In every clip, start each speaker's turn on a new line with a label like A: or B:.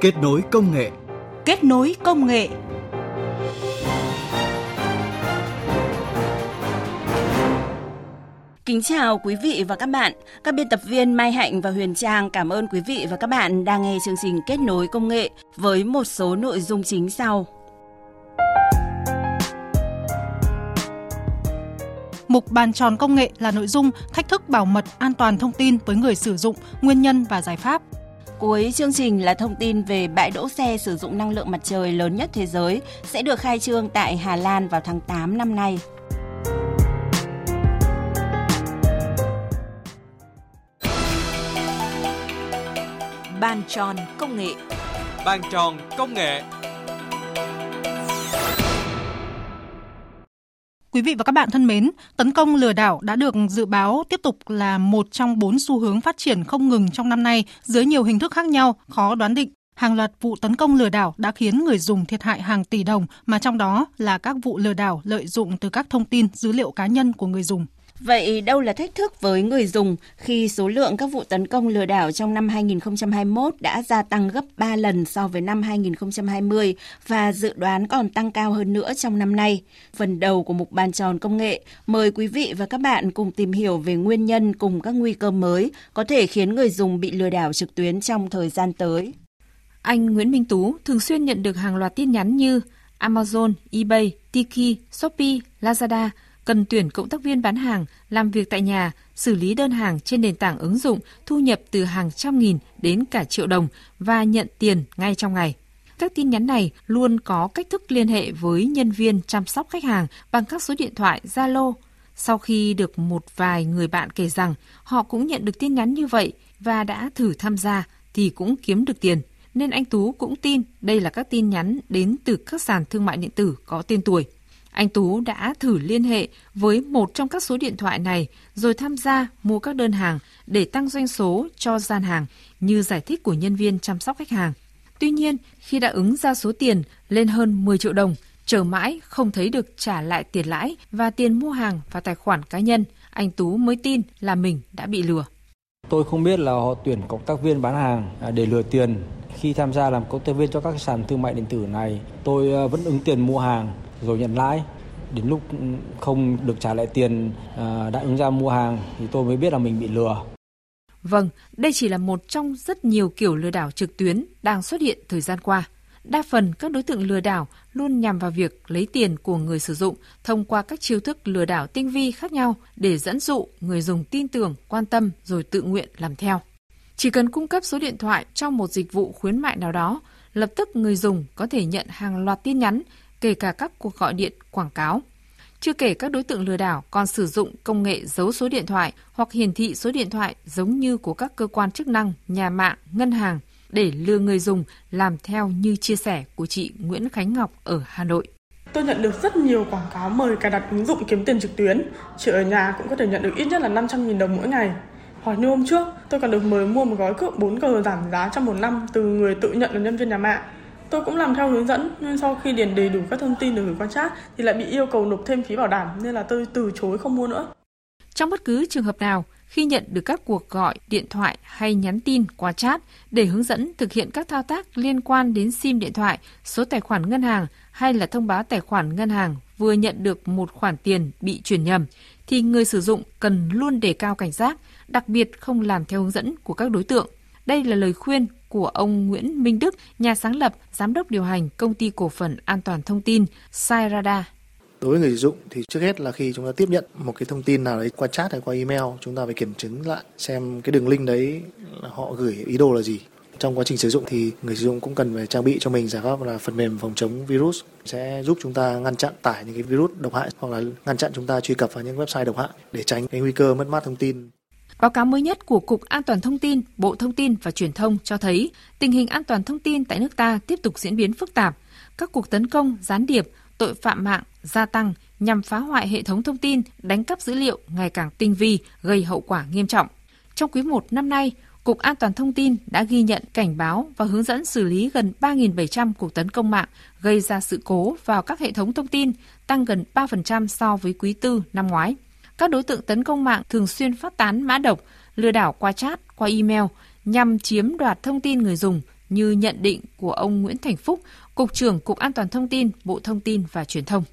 A: Kết nối công nghệ.
B: Kết nối công nghệ. Kính chào quý vị và các bạn. Các biên tập viên Mai Hạnh và Huyền Trang cảm ơn quý vị và các bạn đang nghe chương trình Kết nối công nghệ với một số nội dung chính sau.
C: Mục bàn tròn công nghệ là nội dung thách thức bảo mật an toàn thông tin với người sử dụng, nguyên nhân và giải pháp.
B: Cuối chương trình là thông tin về bãi đỗ xe sử dụng năng lượng mặt trời lớn nhất thế giới sẽ được khai trương tại Hà Lan vào tháng 8 năm nay.
D: Bàn tròn công nghệ
E: Bàn tròn công nghệ
C: Quý vị và các bạn thân mến, tấn công lừa đảo đã được dự báo tiếp tục là một trong bốn xu hướng phát triển không ngừng trong năm nay dưới nhiều hình thức khác nhau, khó đoán định. Hàng loạt vụ tấn công lừa đảo đã khiến người dùng thiệt hại hàng tỷ đồng, mà trong đó là các vụ lừa đảo lợi dụng từ các thông tin, dữ liệu cá nhân của người dùng.
B: Vậy đâu là thách thức với người dùng khi số lượng các vụ tấn công lừa đảo trong năm 2021 đã gia tăng gấp 3 lần so với năm 2020 và dự đoán còn tăng cao hơn nữa trong năm nay? Phần đầu của mục bàn tròn công nghệ, mời quý vị và các bạn cùng tìm hiểu về nguyên nhân cùng các nguy cơ mới có thể khiến người dùng bị lừa đảo trực tuyến trong thời gian tới.
D: Anh Nguyễn Minh Tú thường xuyên nhận được hàng loạt tin nhắn như Amazon, eBay, Tiki, Shopee, Lazada – cần tuyển cộng tác viên bán hàng, làm việc tại nhà, xử lý đơn hàng trên nền tảng ứng dụng, thu nhập từ hàng trăm nghìn đến cả triệu đồng và nhận tiền ngay trong ngày. Các tin nhắn này luôn có cách thức liên hệ với nhân viên chăm sóc khách hàng bằng các số điện thoại Zalo. Sau khi được một vài người bạn kể rằng họ cũng nhận được tin nhắn như vậy và đã thử tham gia thì cũng kiếm được tiền, nên anh Tú cũng tin đây là các tin nhắn đến từ các sàn thương mại điện tử có tên tuổi. Anh Tú đã thử liên hệ với một trong các số điện thoại này rồi tham gia mua các đơn hàng để tăng doanh số cho gian hàng như giải thích của nhân viên chăm sóc khách hàng. Tuy nhiên, khi đã ứng ra số tiền lên hơn 10 triệu đồng, chờ mãi không thấy được trả lại tiền lãi và tiền mua hàng vào tài khoản cá nhân, anh Tú mới tin là mình đã bị lừa.
F: Tôi không biết là họ tuyển cộng tác viên bán hàng à, để lừa tiền. Khi tham gia làm cộng tác viên cho các sàn thương mại điện tử này, tôi à, vẫn ứng tiền mua hàng rồi nhận lãi đến lúc không được trả lại tiền à, đã ứng ra mua hàng thì tôi mới biết là mình bị lừa.
D: Vâng, đây chỉ là một trong rất nhiều kiểu lừa đảo trực tuyến đang xuất hiện thời gian qua. Đa phần các đối tượng lừa đảo luôn nhằm vào việc lấy tiền của người sử dụng thông qua các chiêu thức lừa đảo tinh vi khác nhau để dẫn dụ người dùng tin tưởng, quan tâm rồi tự nguyện làm theo. Chỉ cần cung cấp số điện thoại trong một dịch vụ khuyến mại nào đó, lập tức người dùng có thể nhận hàng loạt tin nhắn kể cả các cuộc gọi điện quảng cáo. Chưa kể các đối tượng lừa đảo còn sử dụng công nghệ giấu số điện thoại hoặc hiển thị số điện thoại giống như của các cơ quan chức năng, nhà mạng, ngân hàng để lừa người dùng làm theo như chia sẻ của chị Nguyễn Khánh Ngọc ở Hà Nội.
G: Tôi nhận được rất nhiều quảng cáo mời cài đặt ứng dụng kiếm tiền trực tuyến. Chị ở nhà cũng có thể nhận được ít nhất là 500.000 đồng mỗi ngày. Hoặc như hôm trước, tôi còn được mời mua một gói cước 4G giảm giá trong một năm từ người tự nhận là nhân viên nhà mạng. Tôi cũng làm theo hướng dẫn nhưng sau khi điền đầy đủ các thông tin được gửi qua chat thì lại bị yêu cầu nộp thêm phí bảo đảm nên là tôi từ chối không mua nữa.
D: Trong bất cứ trường hợp nào, khi nhận được các cuộc gọi, điện thoại hay nhắn tin qua chat để hướng dẫn thực hiện các thao tác liên quan đến SIM điện thoại, số tài khoản ngân hàng hay là thông báo tài khoản ngân hàng vừa nhận được một khoản tiền bị chuyển nhầm thì người sử dụng cần luôn đề cao cảnh giác, đặc biệt không làm theo hướng dẫn của các đối tượng. Đây là lời khuyên của ông Nguyễn Minh Đức, nhà sáng lập, giám đốc điều hành công ty cổ phần an toàn thông tin Sairada.
H: Đối với người sử dụng thì trước hết là khi chúng ta tiếp nhận một cái thông tin nào đấy qua chat hay qua email, chúng ta phải kiểm chứng lại xem cái đường link đấy là họ gửi ý đồ là gì. Trong quá trình sử dụng thì người sử dụng cũng cần phải trang bị cho mình giải pháp là phần mềm phòng chống virus sẽ giúp chúng ta ngăn chặn tải những cái virus độc hại hoặc là ngăn chặn chúng ta truy cập vào những website độc hại để tránh cái nguy cơ mất mát thông tin.
D: Báo cáo mới nhất của Cục An toàn Thông tin, Bộ Thông tin và Truyền thông cho thấy tình hình an toàn thông tin tại nước ta tiếp tục diễn biến phức tạp. Các cuộc tấn công, gián điệp, tội phạm mạng gia tăng nhằm phá hoại hệ thống thông tin, đánh cắp dữ liệu ngày càng tinh vi, gây hậu quả nghiêm trọng. Trong quý 1 năm nay, Cục An toàn Thông tin đã ghi nhận cảnh báo và hướng dẫn xử lý gần 3.700 cuộc tấn công mạng gây ra sự cố vào các hệ thống thông tin, tăng gần 3% so với quý tư năm ngoái. Các đối tượng tấn công mạng thường xuyên phát tán mã độc, lừa đảo qua chat, qua email nhằm chiếm đoạt thông tin người dùng, như nhận định của ông Nguyễn Thành Phúc, Cục trưởng Cục An toàn Thông tin, Bộ Thông tin và Truyền thông.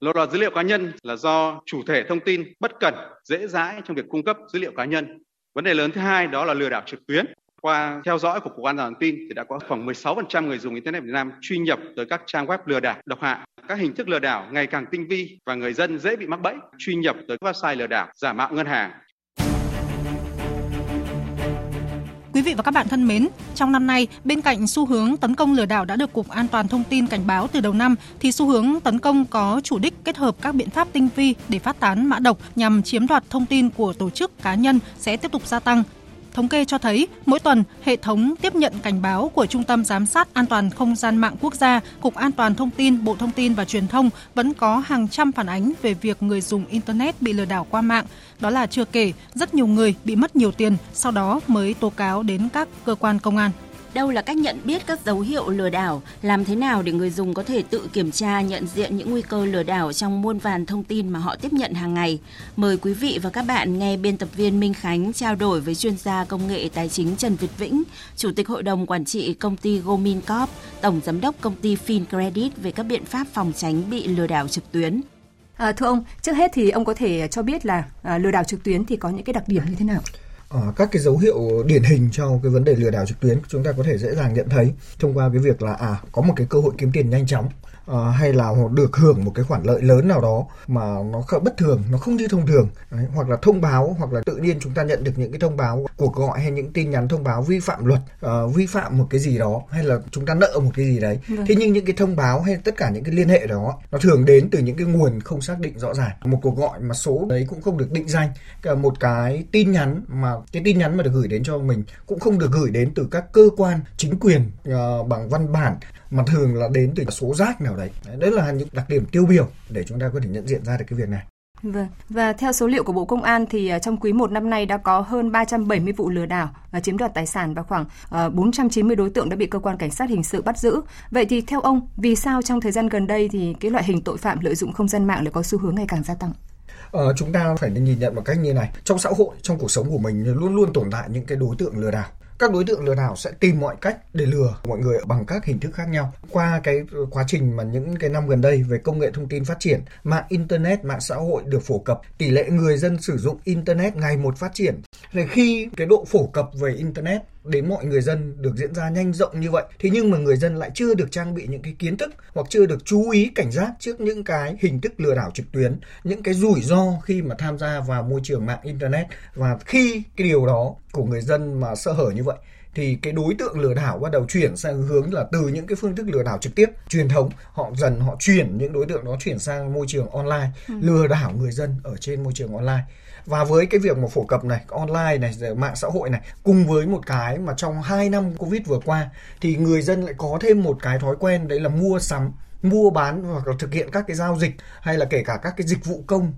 A: Lộ lọt dữ liệu cá nhân là do chủ thể thông tin bất cẩn, dễ dãi trong việc cung cấp dữ liệu cá nhân. Vấn đề lớn thứ hai đó là lừa đảo trực tuyến. Qua theo dõi của Cục An toàn thông tin thì đã có khoảng 16% người dùng Internet Việt Nam truy nhập tới các trang web lừa đảo, độc hại. Các hình thức lừa đảo ngày càng tinh vi và người dân dễ bị mắc bẫy truy nhập tới website lừa đảo, giả mạo ngân hàng,
C: Quý vị và các bạn thân mến, trong năm nay, bên cạnh xu hướng tấn công lừa đảo đã được Cục An toàn Thông tin cảnh báo từ đầu năm, thì xu hướng tấn công có chủ đích kết hợp các biện pháp tinh vi để phát tán mã độc nhằm chiếm đoạt thông tin của tổ chức cá nhân sẽ tiếp tục gia tăng. Thống kê cho thấy, mỗi tuần, hệ thống tiếp nhận cảnh báo của Trung tâm Giám sát An toàn Không gian mạng quốc gia, Cục An toàn Thông tin, Bộ Thông tin và Truyền thông vẫn có hàng trăm phản ánh về việc người dùng Internet bị lừa đảo qua mạng. Đó là chưa kể, rất nhiều người bị mất nhiều tiền, sau đó mới tố cáo đến các cơ quan công an.
B: Đâu là cách nhận biết các dấu hiệu lừa đảo? Làm thế nào để người dùng có thể tự kiểm tra nhận diện những nguy cơ lừa đảo trong muôn vàn thông tin mà họ tiếp nhận hàng ngày? Mời quý vị và các bạn nghe biên tập viên Minh Khánh trao đổi với chuyên gia công nghệ tài chính Trần Việt Vĩnh, Chủ tịch Hội đồng Quản trị công ty Gomin Corp, Tổng Giám đốc công ty FinCredit về các biện pháp phòng tránh bị lừa đảo trực tuyến.
I: À, thưa ông, trước hết thì ông có thể cho biết là à, lừa đảo trực tuyến thì có những cái đặc điểm như thế nào?
J: Uh, các cái dấu hiệu điển hình cho cái vấn đề lừa đảo trực tuyến chúng ta có thể dễ dàng nhận thấy thông qua cái việc là à có một cái cơ hội kiếm tiền nhanh chóng uh, hay là được hưởng một cái khoản lợi lớn nào đó mà nó bất thường nó không như thông thường. Đấy, hoặc là thông báo hoặc là tự nhiên chúng ta nhận được những cái thông báo cuộc gọi hay những tin nhắn thông báo vi phạm luật uh, vi phạm một cái gì đó hay là chúng ta nợ một cái gì đấy. Vâng. thế nhưng những cái thông báo hay tất cả những cái liên hệ đó nó thường đến từ những cái nguồn không xác định rõ ràng. Một cuộc gọi mà số đấy cũng không được định danh. Một cái tin nhắn mà cái tin nhắn mà được gửi đến cho mình cũng không được gửi đến từ các cơ quan chính quyền uh, bằng văn bản mà thường là đến từ số rác nào đấy. đấy là những đặc điểm tiêu biểu để chúng ta có thể nhận diện ra được cái việc này
I: Vâng. Và theo số liệu của Bộ Công an thì ờ, trong quý 1 năm nay đã có hơn 370 vụ lừa đảo và chiếm đoạt tài sản và khoảng 490 đối tượng đã bị cơ quan cảnh sát hình sự bắt giữ. Vậy thì theo ông, vì sao trong thời gian gần đây thì cái loại hình tội phạm lợi dụng không gian mạng lại có xu hướng ngày càng gia tăng?
J: Uh, chúng ta phải nhìn nhận một cách như này. Trong xã hội trong cuộc sống của mình luôn luôn tồn tại những cái đối tượng lừa đảo. Các đối tượng lừa đảo sẽ tìm mọi cách để lừa mọi người bằng các hình thức khác nhau. Qua cái quá trình mà những cái năm gần đây về công nghệ thông tin phát triển mạng internet mạng xã hội được phổ cập tỷ lệ người dân sử dụng internet ngày một phát triển. Thì khi cái độ phổ cập về internet đến mọi người dân được diễn ra nhanh rộng như vậy. Thế nhưng mà người dân lại chưa được trang bị những cái kiến thức hoặc chưa được chú ý cảnh giác trước những cái hình thức lừa đảo trực tuyến những cái rủi ro khi mà tham gia vào môi trường mạng internet. Và khi cái điều đó của người dân mà sơ hở như vậy thì cái đối tượng lừa đảo bắt đầu chuyển sang hướng là từ những cái phương thức lừa đảo trực tiếp truyền thống họ dần họ chuyển những đối tượng đó chuyển sang môi trường online ừ. lừa đảo người dân ở trên môi trường online và với cái việc mà phổ cập này, online này mạng xã hội này, cùng với một cái mà trong 2 năm covid vừa qua, thì người dân lại có thêm một cái thói quen, đấy là mua sắm mua bán hoặc là thực hiện các cái giao dịch hay là kể cả các cái dịch vụ công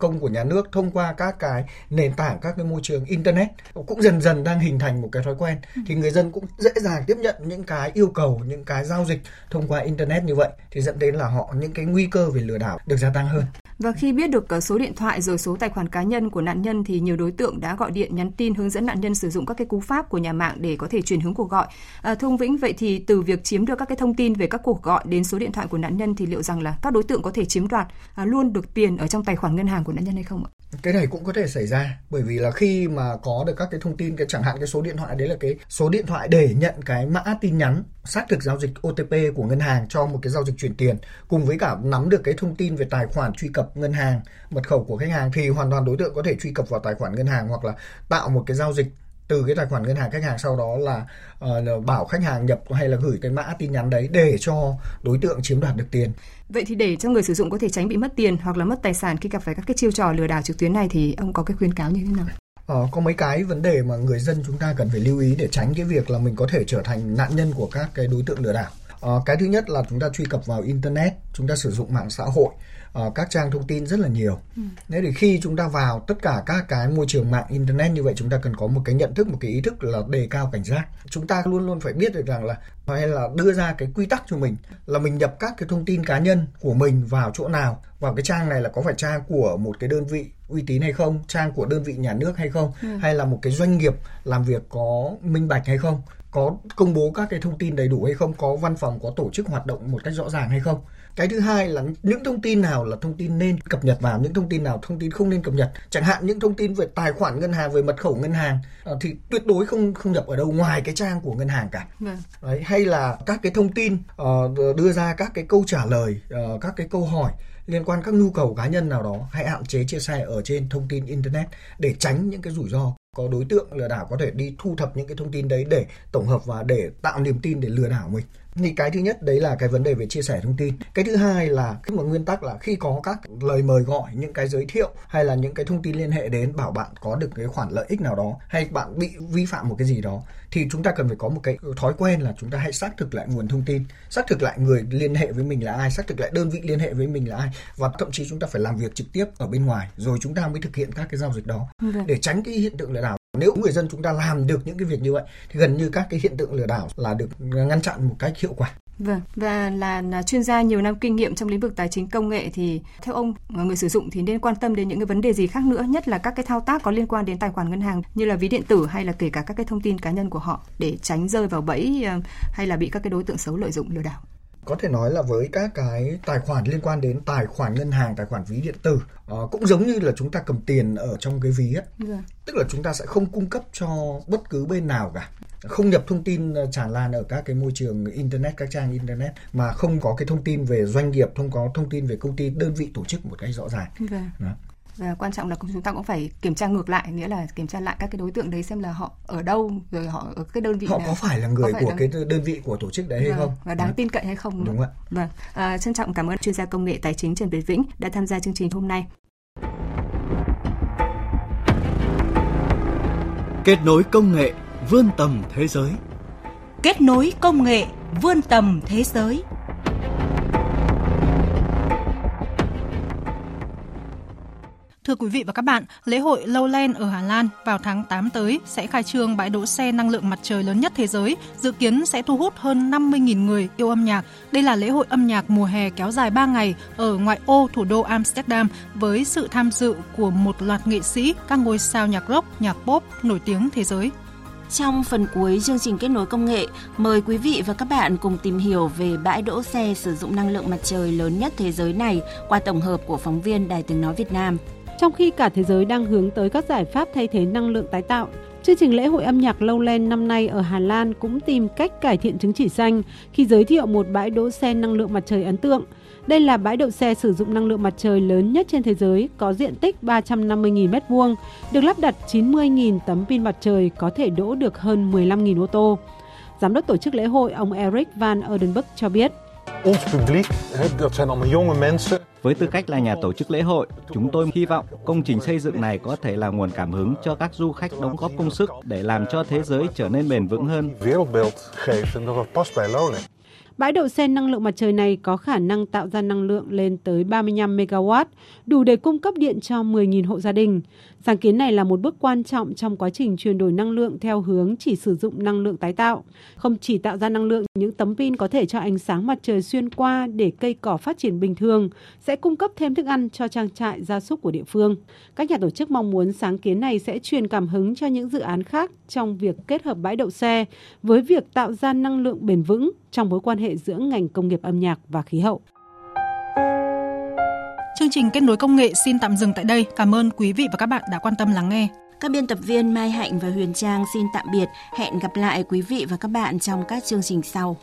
J: công của nhà nước thông qua các cái nền tảng các cái môi trường internet cũng dần dần đang hình thành một cái thói quen. Thì người dân cũng dễ dàng tiếp nhận những cái yêu cầu những cái giao dịch thông qua internet như vậy thì dẫn đến là họ những cái nguy cơ về lừa đảo được gia tăng hơn.
I: Và khi biết được ờ, số điện thoại rồi số tài khoản cá nhân của nạn nhân thì nhiều đối tượng đã gọi điện nhắn tin hướng dẫn nạn nhân sử dụng các cái cú pháp của nhà mạng để có thể chuyển hướng cuộc gọi. À, thưa ông Vĩnh, vậy thì từ việc chiếm được các cái thông tin về các cuộc gọi đến số điện thoại của nạn nhân thì liệu rằng là các đối tượng có thể chiếm đoạt à, luôn được tiền ở trong tài khoản ngân hàng của nạn nhân hay không ạ?
J: Cái này cũng có thể xảy ra bởi vì là khi mà có được các cái thông tin cái chẳng hạn cái số điện thoại đấy là cái số điện thoại để nhận cái mã tin nhắn xác thực giao dịch OTP của ngân hàng cho một cái giao dịch chuyển tiền cùng với cả nắm được cái thông tin về tài khoản truy cập ngân hàng mật khẩu của khách hàng thì hoàn toàn đối tượng có thể truy cập vào tài khoản ngân hàng hoặc là tạo một cái giao dịch từ cái tài khoản ngân hàng khách hàng sau đó là uh, bảo khách hàng nhập hay là gửi cái mã tin nhắn đấy để cho đối tượng chiếm đoạt được tiền.
I: Vậy thì để cho người sử dụng có thể tránh bị mất tiền hoặc là mất tài sản khi gặp phải các cái chiêu trò lừa đảo trực tuyến này thì ông có cái khuyến cáo như thế nào?
J: Ờ, có mấy cái vấn đề mà người dân chúng ta cần phải lưu ý để tránh cái việc là mình có thể trở thành nạn nhân của các cái đối tượng lừa đảo. Ờ, cái thứ nhất là chúng ta truy cập vào internet, chúng ta sử dụng mạng xã hội uh, các trang thông tin rất là nhiều. Ừ. Thế thì khi chúng ta vào tất cả các cái môi trường mạng internet như vậy chúng ta cần có một cái nhận thức, một cái ý thức là đề cao cảnh giác. Chúng ta luôn luôn phải biết được rằng là hay là đưa ra cái quy tắc cho mình là mình nhập các cái thông tin cá nhân của mình vào chỗ nào vào cái trang này là có phải trang của một cái đơn vị uy tín hay không trang của đơn vị nhà nước hay không ừ. hay là một cái doanh nghiệp làm việc có minh bạch hay không có công bố các cái thông tin đầy đủ hay không có văn phòng có tổ chức hoạt động một cách rõ ràng hay không cái thứ hai là những thông tin nào là thông tin nên cập nhật vào những thông tin nào thông tin không nên cập nhật. Chẳng hạn những thông tin về tài khoản ngân hàng về mật khẩu ngân hàng uh, thì tuyệt đối không không nhập ở đâu ngoài cái trang của ngân hàng cả. Vâng. Đấy, hay là các cái thông tin uh, đưa ra các cái câu trả lời uh, các cái câu hỏi liên quan các nhu cầu cá nhân nào đó hãy hạn chế chia sẻ ở trên thông tin internet để tránh những cái rủi ro. Có đối tượng lừa đảo có thể đi thu thập những cái thông tin đấy để tổng hợp và để tạo niềm tin để lừa đảo mình thì cái thứ nhất đấy là cái vấn đề về chia sẻ thông tin cái thứ hai là cái một nguyên tắc là khi có các lời mời gọi những cái giới thiệu hay là những cái thông tin liên hệ đến bảo bạn có được cái khoản lợi ích nào đó hay bạn bị vi phạm một cái gì đó thì chúng ta cần phải có một cái thói quen là chúng ta hãy xác thực lại nguồn thông tin xác thực lại người liên hệ với mình là ai xác thực lại đơn vị liên hệ với mình là ai và thậm chí chúng ta phải làm việc trực tiếp ở bên ngoài rồi chúng ta mới thực hiện các cái giao dịch đó vâng. để tránh cái hiện tượng lừa đảo nếu người dân chúng ta làm được những cái việc như vậy thì gần như các cái hiện tượng lừa đảo là được ngăn chặn một cách hiệu quả.
I: Vâng, và là, là chuyên gia nhiều năm kinh nghiệm trong lĩnh vực tài chính công nghệ thì theo ông ờ, người sử dụng thì nên quan tâm đến những cái vấn đề gì khác nữa, nhất là các cái thao tác có liên quan đến tài khoản ngân hàng như là ví điện tử hay là kể cả các cái thông tin cá nhân của họ để tránh rơi vào bẫy ờ, hay là bị các cái đối tượng xấu lợi dụng lừa đảo
J: có thể nói là với các cái tài khoản liên quan đến tài khoản ngân hàng tài khoản ví điện tử uh, cũng giống như là chúng ta cầm tiền ở trong cái ví ấy. Yeah. Tức là chúng ta sẽ không cung cấp cho bất cứ bên nào cả không nhập thông tin ờ, tràn lan ở các cái môi trường internet các trang internet mà không có cái thông tin về doanh nghiệp không có thông tin về công ty đơn vị tổ chức một cách rõ ràng
I: yeah. Dạ và quan trọng là chúng ta cũng phải kiểm tra ngược lại nghĩa là kiểm tra lại các cái đối tượng đấy xem là họ ở đâu rồi họ ở cái đơn vị
J: họ
I: nào.
J: có phải là người phải của là... cái đơn vị của tổ chức đấy hay vâng, không?
I: và đáng tin cậy hay không
J: đúng ạ.
I: Vâng à, trân trọng cảm ơn chuyên gia công nghệ tài chính Trần Việt Vĩnh đã tham gia chương trình hôm nay.
K: Kết nối công nghệ vươn tầm thế giới.
B: Kết nối công nghệ vươn tầm thế giới
C: Thưa quý vị và các bạn, lễ hội Lowland ở Hà Lan vào tháng 8 tới sẽ khai trương bãi đỗ xe năng lượng mặt trời lớn nhất thế giới, dự kiến sẽ thu hút hơn 50.000 người yêu âm nhạc. Đây là lễ hội âm nhạc mùa hè kéo dài 3 ngày ở ngoại ô thủ đô Amsterdam với sự tham dự của một loạt nghệ sĩ, các ngôi sao nhạc rock, nhạc pop nổi tiếng thế giới.
B: Trong phần cuối chương trình kết nối công nghệ, mời quý vị và các bạn cùng tìm hiểu về bãi đỗ xe sử dụng năng lượng mặt trời lớn nhất thế giới này qua tổng hợp của phóng viên Đài Tiếng Nói Việt Nam.
L: Trong khi cả thế giới đang hướng tới các giải pháp thay thế năng lượng tái tạo, chương trình lễ hội âm nhạc Lowland năm nay ở Hà Lan cũng tìm cách cải thiện chứng chỉ xanh khi giới thiệu một bãi đỗ xe năng lượng mặt trời ấn tượng. Đây là bãi đậu xe sử dụng năng lượng mặt trời lớn nhất trên thế giới, có diện tích 350.000 m2, được lắp đặt 90.000 tấm pin mặt trời có thể đỗ được hơn 15.000 ô tô. Giám đốc tổ chức lễ hội ông Eric Van Erdenburg cho biết. Ons publiek, dat zijn allemaal
M: jonge mensen. Với tư cách là nhà tổ chức lễ hội, chúng tôi hy vọng công trình xây dựng này có thể là nguồn cảm hứng cho các du khách đóng góp công sức để làm cho thế giới trở nên bền vững hơn.
L: Bãi đậu xe năng lượng mặt trời này có khả năng tạo ra năng lượng lên tới 35 MW, đủ để cung cấp điện cho 10.000 hộ gia đình. Sáng kiến này là một bước quan trọng trong quá trình chuyển đổi năng lượng theo hướng chỉ sử dụng năng lượng tái tạo. Không chỉ tạo ra năng lượng, những tấm pin có thể cho ánh sáng mặt trời xuyên qua để cây cỏ phát triển bình thường, sẽ cung cấp thêm thức ăn cho trang trại gia súc của địa phương. Các nhà tổ chức mong muốn sáng kiến này sẽ truyền cảm hứng cho những dự án khác trong việc kết hợp bãi đậu xe với việc tạo ra năng lượng bền vững trong mối quan hệ giữa ngành công nghiệp âm nhạc và khí hậu.
C: Chương trình kết nối công nghệ xin tạm dừng tại đây. Cảm ơn quý vị và các bạn đã quan tâm lắng nghe.
B: Các biên tập viên Mai Hạnh và Huyền Trang xin tạm biệt. Hẹn gặp lại quý vị và các bạn trong các chương trình sau.